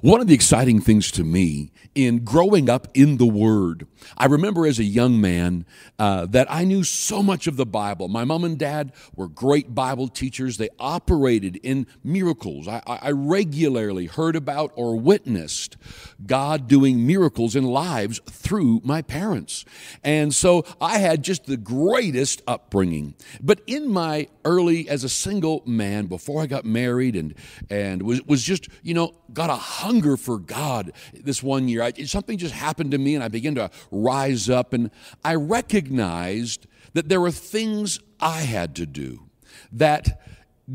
One of the exciting things to me in growing up in the Word, I remember as a young man uh, that I knew so much of the Bible. My mom and dad were great Bible teachers. They operated in miracles. I, I regularly heard about or witnessed God doing miracles in lives through my parents. And so I had just the greatest upbringing. But in my early, as a single man, before I got married and, and was, was just, you know, got a hunger for God this one year. I, something just happened to me and I began to rise up and I recognized that there were things I had to do that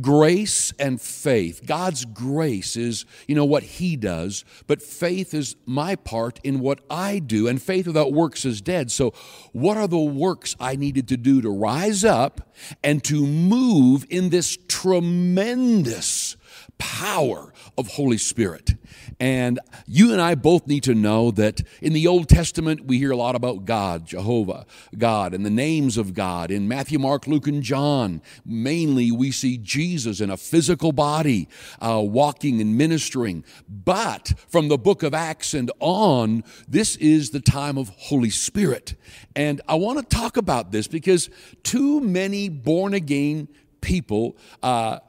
grace and faith god's grace is you know what he does but faith is my part in what i do and faith without works is dead so what are the works i needed to do to rise up and to move in this tremendous power of Holy Spirit. And you and I both need to know that in the Old Testament, we hear a lot about God, Jehovah, God, and the names of God. In Matthew, Mark, Luke, and John, mainly we see Jesus in a physical body, uh, walking and ministering. But from the book of Acts and on, this is the time of Holy Spirit. And I want to talk about this because too many born again people uh,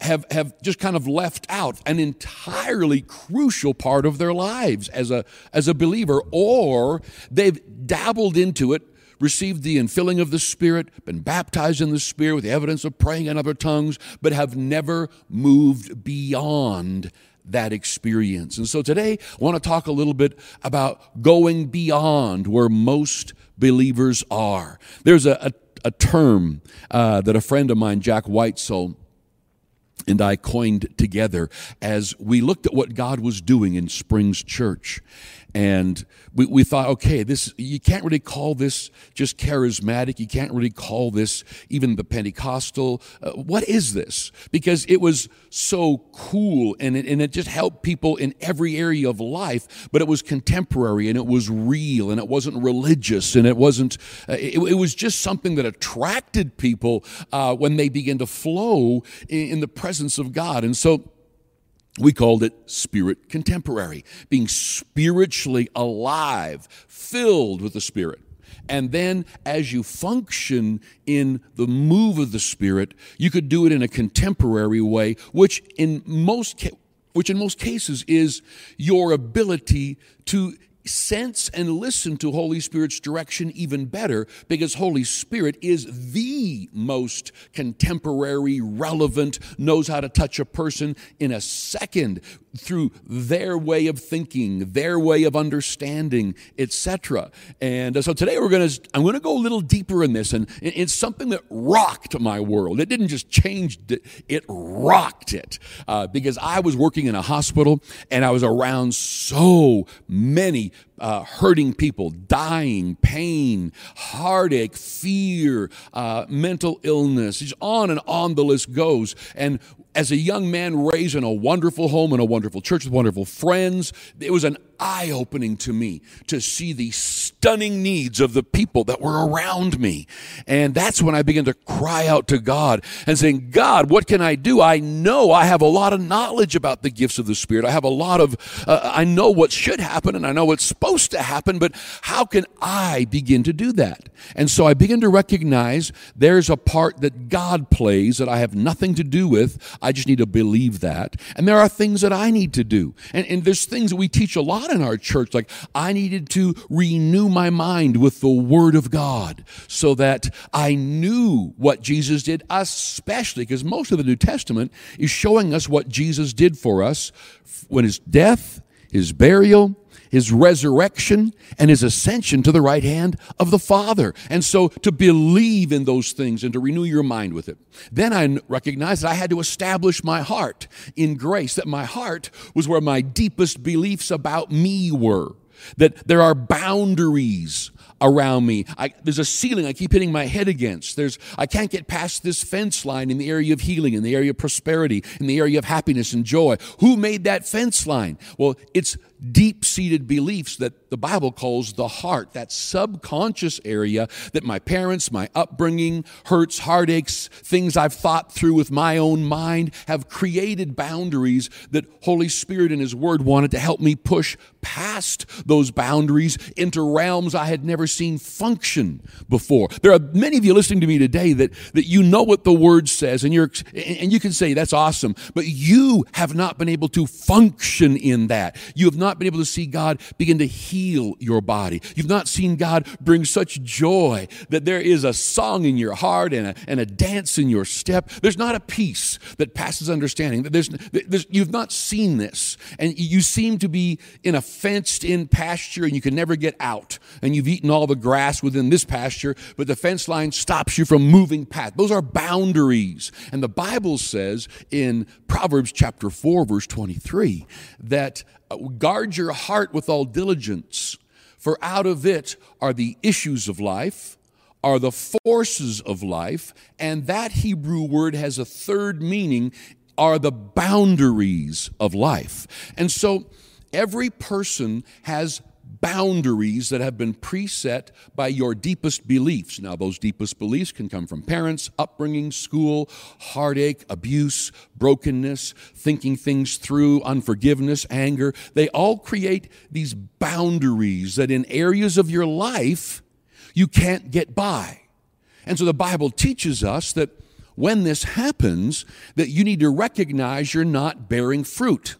have, have just kind of left out an entirely crucial part of their lives as a, as a believer, or they've dabbled into it, received the infilling of the Spirit, been baptized in the Spirit with the evidence of praying in other tongues, but have never moved beyond that experience. And so today, I want to talk a little bit about going beyond where most believers are. There's a, a, a term uh, that a friend of mine, Jack Whitesell, and I coined together as we looked at what God was doing in Springs Church and we, we thought, okay, this you can't really call this just charismatic. You can't really call this even the Pentecostal. Uh, what is this? Because it was so cool and it, and it just helped people in every area of life, but it was contemporary and it was real and it wasn't religious and it wasn't, uh, it, it, was just something that attracted people uh, when they began to flow in, in the presence of God. And so, we called it spirit contemporary, being spiritually alive, filled with the Spirit. And then as you function in the move of the Spirit, you could do it in a contemporary way, which in most which in most cases is your ability to sense and listen to Holy Spirit's direction even better because Holy Spirit is the most contemporary, relevant, knows how to touch a person in a second through their way of thinking, their way of understanding, etc. And uh, so today we're going to I'm going to go a little deeper in this and it's something that rocked my world. It didn't just change it, it rocked it. Uh, because I was working in a hospital and I was around so many uh, hurting people, dying, pain, heartache, fear, uh, mental illness. He's on and on the list goes. And as a young man raised in a wonderful home and a wonderful church with wonderful friends, it was an eye opening to me to see the stunning needs of the people that were around me. And that's when I began to cry out to God and saying, God, what can I do? I know I have a lot of knowledge about the gifts of the Spirit. I have a lot of, uh, I know what should happen and I know what's supposed to happen, but how can I begin to do that? And so I began to recognize there's a part that God plays that I have nothing to do with. I just need to believe that. And there are things that I need to do. And, and there's things that we teach a lot in our church. Like, I needed to renew my mind with the Word of God so that I knew what Jesus did, especially because most of the New Testament is showing us what Jesus did for us when his death, his burial, his resurrection and his ascension to the right hand of the Father. And so to believe in those things and to renew your mind with it. Then I recognized that I had to establish my heart in grace, that my heart was where my deepest beliefs about me were. That there are boundaries around me. I, there's a ceiling I keep hitting my head against. There's, I can't get past this fence line in the area of healing, in the area of prosperity, in the area of happiness and joy. Who made that fence line? Well, it's deep seated beliefs that the Bible calls the heart, that subconscious area that my parents, my upbringing, hurts, heartaches, things I've thought through with my own mind have created boundaries that Holy Spirit and His Word wanted to help me push past those boundaries into realms I had never seen function before. There are many of you listening to me today that, that you know what the Word says, and, you're, and you can say, that's awesome, but you have not been able to function in that. You have not been able to see God begin to heal your body. You've not seen God bring such joy that there is a song in your heart and a, and a dance in your step. There's not a peace that passes understanding. There's, there's, you've not seen this. And you seem to be in a fenced in pasture and you can never get out. And you've eaten all the grass within this pasture, but the fence line stops you from moving past. Those are boundaries. And the Bible says in Proverbs chapter 4, verse 23, that uh, guard your heart with all diligence, for out of it are the issues of life, are the forces of life, and that Hebrew word has a third meaning are the boundaries of life. And so every person has boundaries that have been preset by your deepest beliefs. Now, those deepest beliefs can come from parents, upbringing, school, heartache, abuse, brokenness, thinking things through, unforgiveness, anger. They all create these boundaries that in areas of your life you can't get by. And so the Bible teaches us that when this happens, that you need to recognize you're not bearing fruit.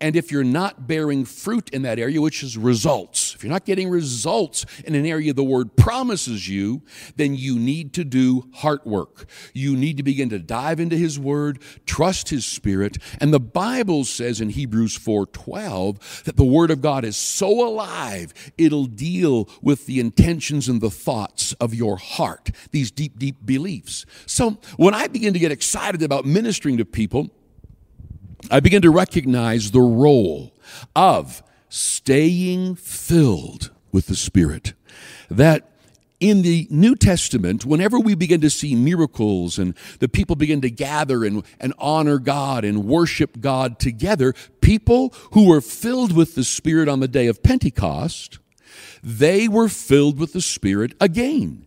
And if you're not bearing fruit in that area, which is results, if you're not getting results in an area the word promises you, then you need to do heart work. You need to begin to dive into his word, trust his spirit. And the Bible says in Hebrews 4:12 that the word of God is so alive, it'll deal with the intentions and the thoughts of your heart, these deep, deep beliefs. So when I begin to get excited about ministering to people, I begin to recognize the role of staying filled with the Spirit. That in the New Testament, whenever we begin to see miracles and the people begin to gather and, and honor God and worship God together, people who were filled with the Spirit on the day of Pentecost, they were filled with the Spirit again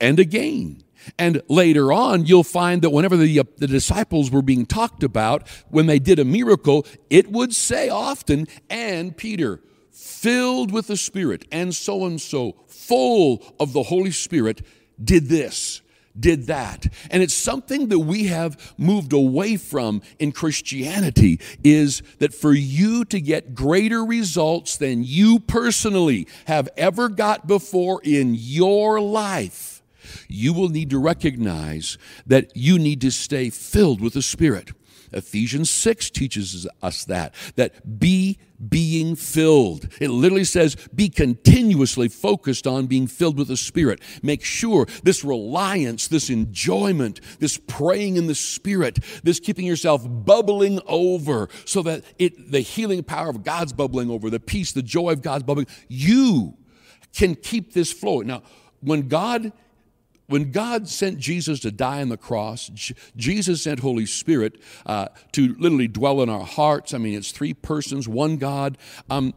and again and later on, you'll find that whenever the, uh, the disciples were being talked about, when they did a miracle, it would say often, and Peter, filled with the Spirit, and so and so, full of the Holy Spirit, did this did that. And it's something that we have moved away from in Christianity is that for you to get greater results than you personally have ever got before in your life, you will need to recognize that you need to stay filled with the Spirit. Ephesians 6 teaches us that, that be being filled. It literally says be continuously focused on being filled with the Spirit. Make sure this reliance, this enjoyment, this praying in the Spirit, this keeping yourself bubbling over so that it, the healing power of God's bubbling over, the peace, the joy of God's bubbling, you can keep this flowing. Now, when God when God sent Jesus to die on the cross, Jesus sent Holy Spirit uh, to literally dwell in our hearts. I mean, it's three persons, one God. Um,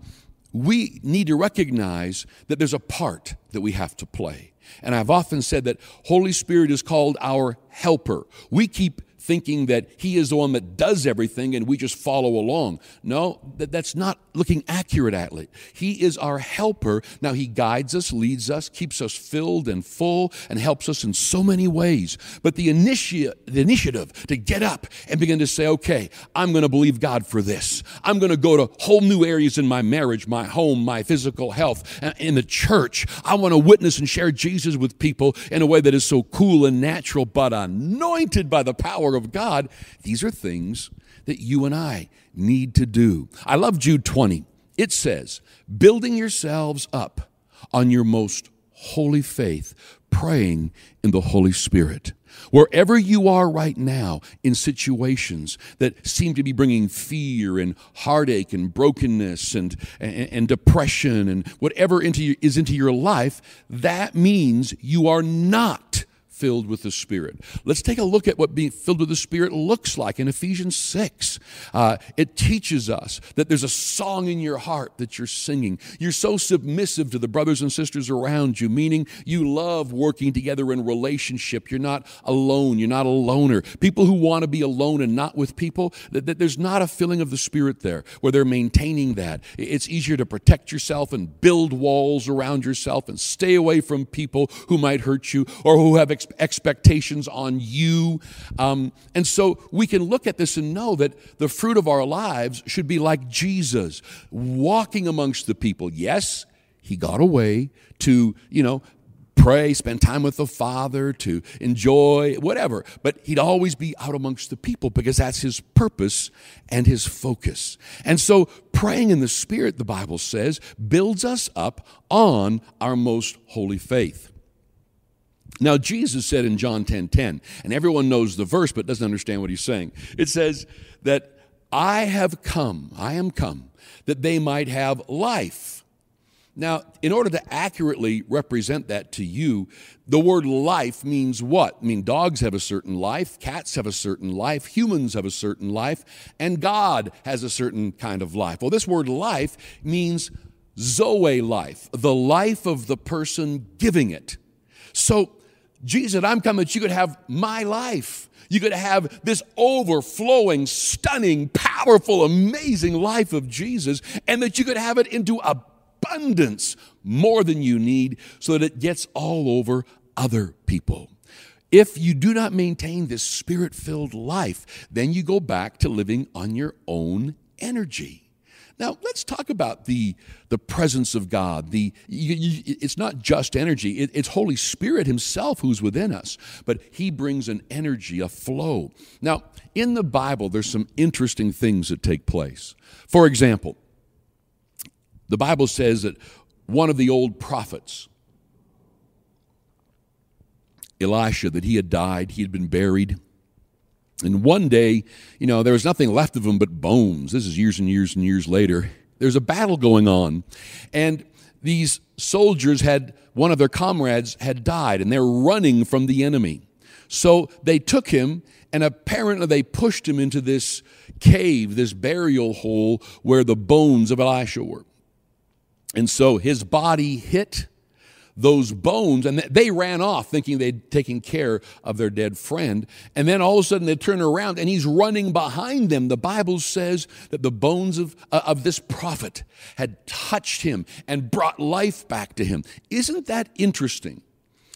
we need to recognize that there's a part that we have to play. And I've often said that Holy Spirit is called our helper. We keep thinking that he is the one that does everything and we just follow along. No, that, that's not looking accurate at it. He is our helper. Now, he guides us, leads us, keeps us filled and full, and helps us in so many ways. But the, the initiative to get up and begin to say, okay, I'm going to believe God for this. I'm going to go to whole new areas in my marriage, my home, my physical health, in the church. I want to witness and share Jesus with people in a way that is so cool and natural, but anointed by the power power of God. These are things that you and I need to do. I love Jude 20. It says, building yourselves up on your most holy faith, praying in the Holy Spirit. Wherever you are right now in situations that seem to be bringing fear and heartache and brokenness and, and, and depression and whatever into, is into your life, that means you are not filled with the Spirit. Let's take a look at what being filled with the Spirit looks like in Ephesians 6. Uh, it teaches us that there's a song in your heart that you're singing. You're so submissive to the brothers and sisters around you, meaning you love working together in relationship. You're not alone, you're not a loner. People who want to be alone and not with people, that, that there's not a filling of the Spirit there where they're maintaining that. It's easier to protect yourself and build walls around yourself and stay away from people who might hurt you or who have expectations on you. Um, and so we can look at this and know that the fruit of our lives should be like Jesus, walking amongst the people. Yes, he got away to, you know, pray, spend time with the Father, to enjoy, whatever. But he'd always be out amongst the people because that's his purpose and his focus. And so praying in the Spirit, the Bible says, builds us up on our most holy faith. Now, Jesus said in John 10 10, and everyone knows the verse but doesn't understand what he's saying. It says that I have come, I am come, that they might have life now, in order to accurately represent that to you, the word life means what? I mean, dogs have a certain life, cats have a certain life, humans have a certain life, and God has a certain kind of life. Well, this word life means Zoe life, the life of the person giving it. So, Jesus, I'm coming that you could have my life. You could have this overflowing, stunning, powerful, amazing life of Jesus, and that you could have it into abundance, more than you need, so that it gets all over other people. If you do not maintain this spirit filled life, then you go back to living on your own energy. Now, let's talk about the, the presence of God. The, you, you, it's not just energy, it, it's Holy Spirit Himself who's within us, but He brings an energy, a flow. Now, in the Bible, there's some interesting things that take place. For example, the Bible says that one of the old prophets, Elisha, that he had died, he had been buried. And one day, you know, there was nothing left of him but bones. This is years and years and years later. There's a battle going on. And these soldiers had, one of their comrades had died, and they're running from the enemy. So they took him, and apparently they pushed him into this cave, this burial hole where the bones of Elisha were. And so his body hit those bones, and they ran off thinking they'd taken care of their dead friend. And then all of a sudden they turn around and he's running behind them. The Bible says that the bones of, uh, of this prophet had touched him and brought life back to him. Isn't that interesting?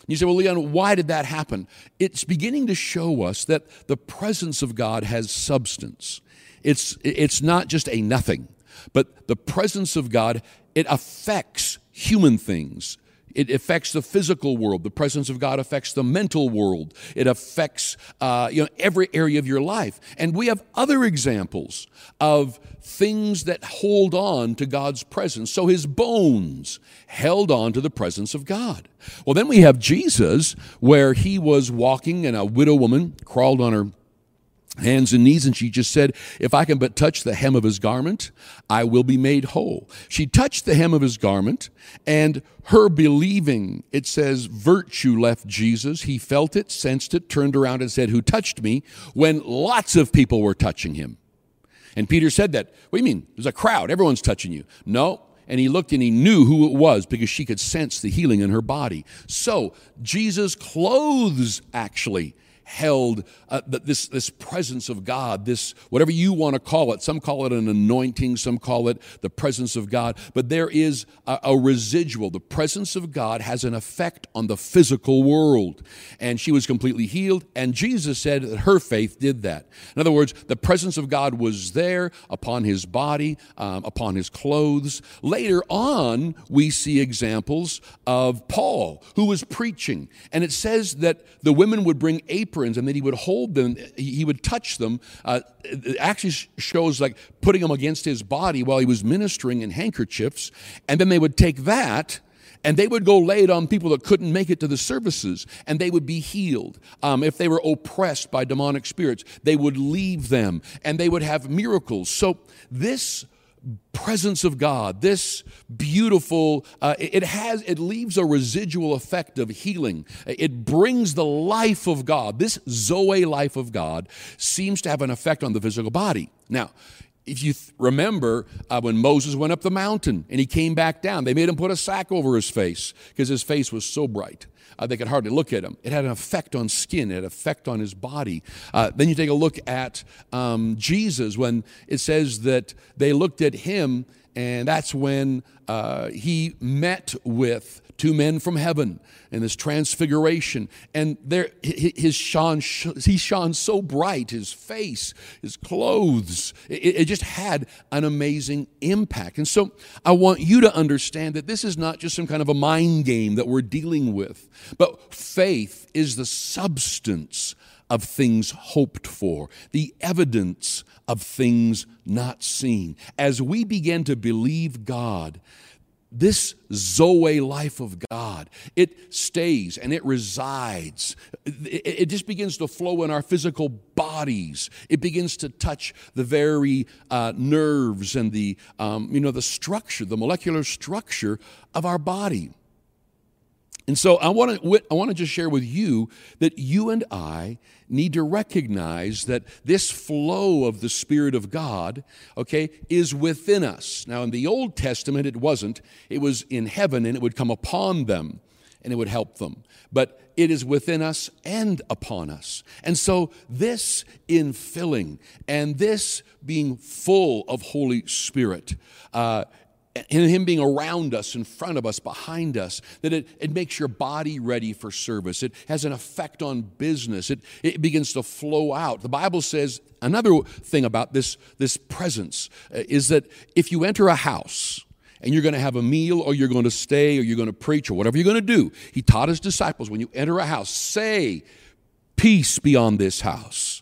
You say, well, Leon, why did that happen? It's beginning to show us that the presence of God has substance. It's, it's not just a nothing, but the presence of God it affects human things. It affects the physical world. The presence of God affects the mental world. It affects uh, you know every area of your life. And we have other examples of things that hold on to God's presence. So his bones held on to the presence of God. Well, then we have Jesus, where he was walking, and a widow woman crawled on her hands and knees, and she just said, If I can but touch the hem of his garment, I will be made whole. She touched the hem of his garment, and her believing, it says, virtue left Jesus. He felt it, sensed it, turned around and said, Who touched me? when lots of people were touching him. And Peter said that. What do you mean? There's a crowd, everyone's touching you. No, and he looked and he knew who it was because she could sense the healing in her body. So, Jesus' clothes actually held uh, this, this presence of God, this whatever you want to call it. Some call it an anointing, some call it the presence of God, but there is a, a residual. The presence of God has an effect on the physical world. And she was completely healed, and Jesus said that her faith did that. In other words, the presence of God was there upon his body, um, upon his clothes. Later on, we see examples of Paul, who was preaching, and it says that the women would bring aprons aprons and then he would hold them, he would touch them. Uh, it actually shows like putting them against his body while he was ministering in handkerchiefs. And then they would take that and they would go lay it on people that couldn't make it to the services and they would be healed um, if they were oppressed by demonic spirits they would leave them and they would have miracles so this presence of God, this beautiful, uh, it has, it leaves a residual effect of healing. It brings the life of God. This Zoe life of God seems to have an effect on the physical body. Now, if you th- remember uh, when Moses went up the mountain and he came back down, they made him put a sack over his face because his face was so bright. Uh, they could hardly look at him. It had an effect on skin, it had an effect on his body. Uh, then you take a look at um, Jesus when it says that they looked at him, and that's when uh, he met with two men from heaven in this transfiguration and there his shone he shone so bright his face his clothes it, it, just had an amazing impact and so i want you to understand that this is not just some kind of a mind game that we're dealing with but faith is the substance of things hoped for, the evidence of things not seen. As we begin to believe God, this Zoe life of God, it stays and it resides. It, just begins to flow in our physical bodies. It begins to touch the very uh, nerves and the, um, you know, the structure, the molecular structure of our body. And so I want to I want to just share with you that you and I need to recognize that this flow of the spirit of God, okay, is within us. Now in the Old Testament it wasn't. It was in heaven and it would come upon them and it would help them. But it is within us and upon us. And so, this infilling and this being full of Holy Spirit uh, and Him being around us, in front of us, behind us, that it, it makes your body ready for service. It has an effect on business. It, it begins to flow out. The Bible says another thing about this, this presence uh, is that if you enter a house, and you're going to have a meal or you're going to stay or you're going to preach or whatever you're going to do. He taught his disciples when you enter a house, say, Peace be on this house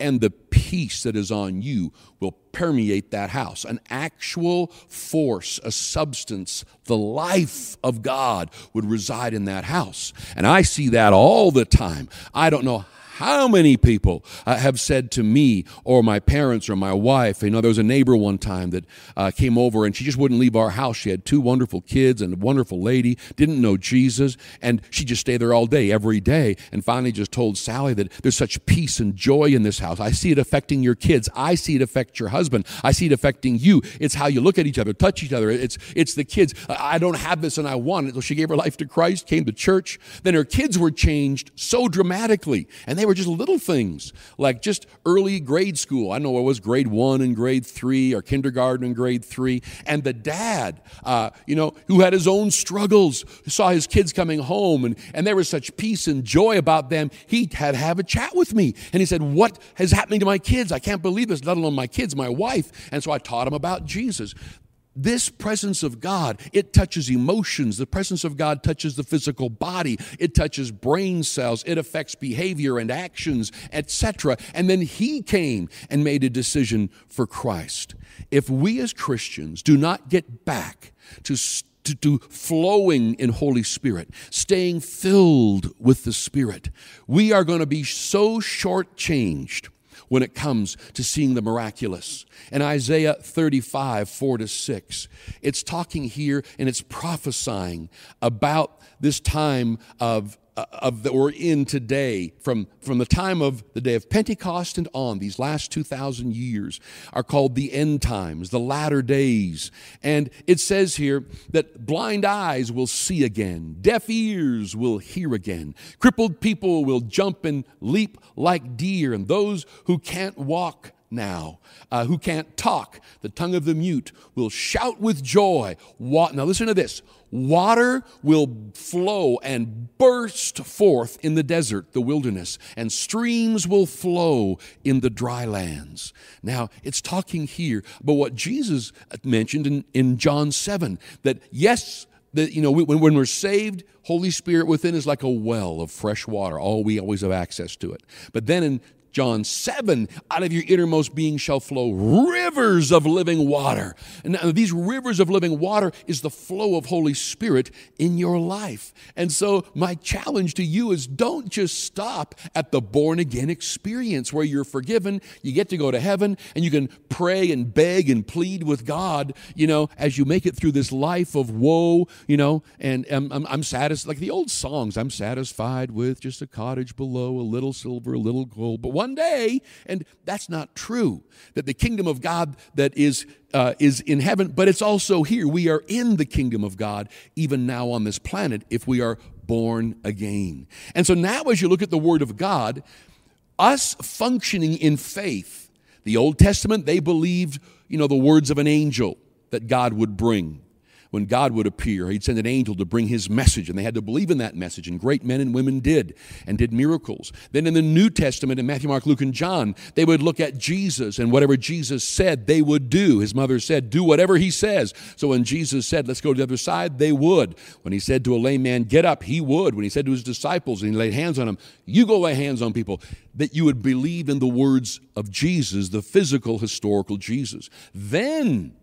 and the peace that is on you will permeate that house. An actual force, a substance, the life of God would reside in that house. And I see that all the time. I don't know how many people uh, have said to me or my parents or my wife, you know, there was a neighbor one time that uh, came over and she just wouldn't leave our house. She had two wonderful kids and a wonderful lady, didn't know Jesus, and she just stayed there all day, every day, and finally just told Sally that there's such peace and joy in this house. I see it affecting your kids. I see it affect your husband. I see it affecting you. It's how you look at each other, touch each other. It's, it's the kids. I don't have this and I want it. So she gave her life to Christ, came to church. Then her kids were changed so dramatically, and they were just little things like just early grade school. I know it was grade one and grade three, or kindergarten and grade three. And the dad, uh, you know, who had his own struggles, saw his kids coming home, and, and there was such peace and joy about them. He had to have a chat with me. And he said, What is happening to my kids? I can't believe this, let alone my kids, my wife. And so I taught him about Jesus this presence of God, it touches emotions. The presence of God touches the physical body. It touches brain cells. It affects behavior and actions, etc. And then he came and made a decision for Christ. If we as Christians do not get back to to, to, flowing in Holy Spirit, staying filled with the Spirit, we are going to be so shortchanged when it comes to seeing the miraculous. In Isaiah 35, 4 to 6, it's talking here and it's prophesying about this time of uh, of that we're in today, from, from the time of the day of Pentecost and on, these last 2,000 years are called the end times, the latter days. And it says here that blind eyes will see again, deaf ears will hear again, crippled people will jump and leap like deer, and those who can't walk now, uh, who can't talk, the tongue of the mute, will shout with joy. Wa- now, listen to this water will flow and burst forth in the desert, the wilderness, and streams will flow in the dry lands. Now, it's talking here about what Jesus mentioned in, in John 7 that yes, that you know when, when we're saved holy spirit within is like a well of fresh water all we always have access to it but then in John 7, out of your innermost being shall flow rivers of living water. And now these rivers of living water is the flow of Holy Spirit in your life. And so, my challenge to you is don't just stop at the born again experience where you're forgiven, you get to go to heaven, and you can pray and beg and plead with God, you know, as you make it through this life of woe, you know, and um, I'm, I'm, I'm satisfied, like the old songs, I'm satisfied with just a cottage below, a little silver, a little gold. But one day, and that's not true, that the kingdom of God that is, uh, is in heaven, but it's also here. We are in the kingdom of God, even now on this planet, if we are born again. And so now, as you look at the Word of God, us functioning in faith, the Old Testament, they believed, you know, the words of an angel that God would bring when God would appear, he'd send an angel to bring his message, and they had to believe in that message, and great men and women did and did miracles. Then in the New Testament, in Matthew, Mark, Luke, and John, they would look at Jesus, and whatever Jesus said, they would do. His mother said, Do whatever he says. So when Jesus said, Let's go to the other side, they would. When he said to a lame man, Get up, he would. When he said to his disciples, and he laid hands on them, You go lay hands on people, that you would believe in the words of Jesus, the physical, historical Jesus. Then,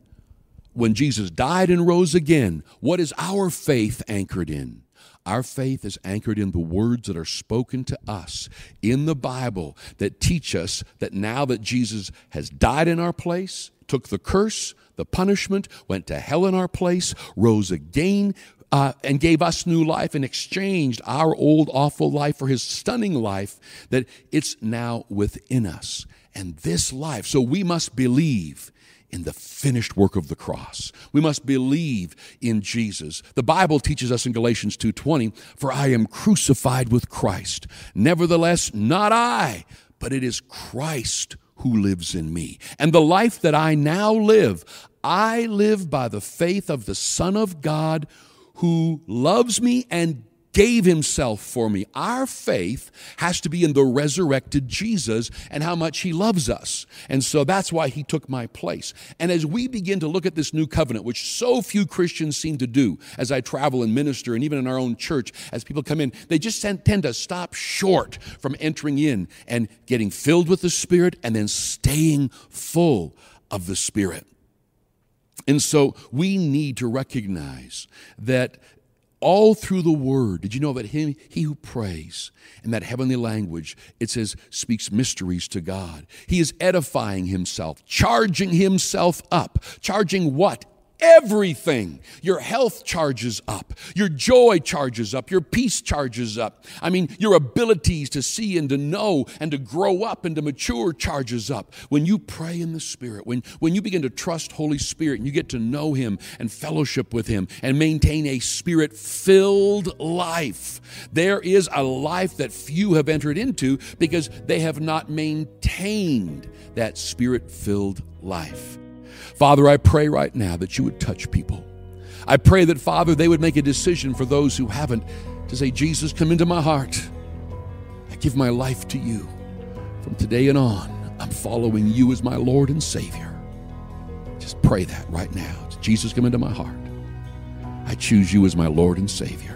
when Jesus died and rose again, what is our faith anchored in? Our faith is anchored in the words that are spoken to us in the Bible that teach us that now that Jesus has died in our place, took the curse, the punishment, went to hell in our place, rose again, uh, and gave us new life and exchanged our old awful life for his stunning life, that it's now within us. And this life, so we must believe in the finished work of the cross. We must believe in Jesus. The Bible teaches us in Galatians 2:20, "For I am crucified with Christ. Nevertheless, not I, but it is Christ who lives in me. And the life that I now live, I live by the faith of the Son of God who loves me and gave himself for me. Our faith has to be in the resurrected Jesus and how much he loves us. And so that's why he took my place. And as we begin to look at this new covenant, which so few Christians seem to do as I travel and minister, and even in our own church, as people come in, they just tend to stop short from entering in and getting filled with the Spirit and then staying full of the Spirit. And so we need to recognize that all through the word. Did you know that he, he who prays in that heavenly language, it says, speaks mysteries to God? He is edifying himself, charging himself up. Charging what? Everything. Your health charges up, your joy charges up, your peace charges up. I mean, your abilities to see and to know and to grow up and to mature charges up. When you pray in the Spirit, when, when you begin to trust Holy Spirit and you get to know Him and fellowship with Him and maintain a Spirit filled life, there is a life that few have entered into because they have not maintained that Spirit filled life. Father, I pray right now that you would touch people. I pray that, Father, they would make a decision for those who haven't to say, Jesus, come into my heart. I give my life to you. From today and on, I'm following you as my Lord and Savior. Just pray that right now. Jesus, come into my heart. I choose you as my Lord and Savior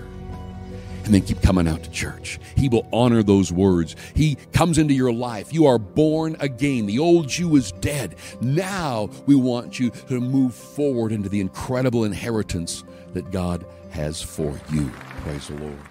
and then keep coming out to church. He will honor those words. He comes into your life. You are born again. The old you is dead. Now we want you to move forward into the incredible inheritance that God has for you. Praise the Lord.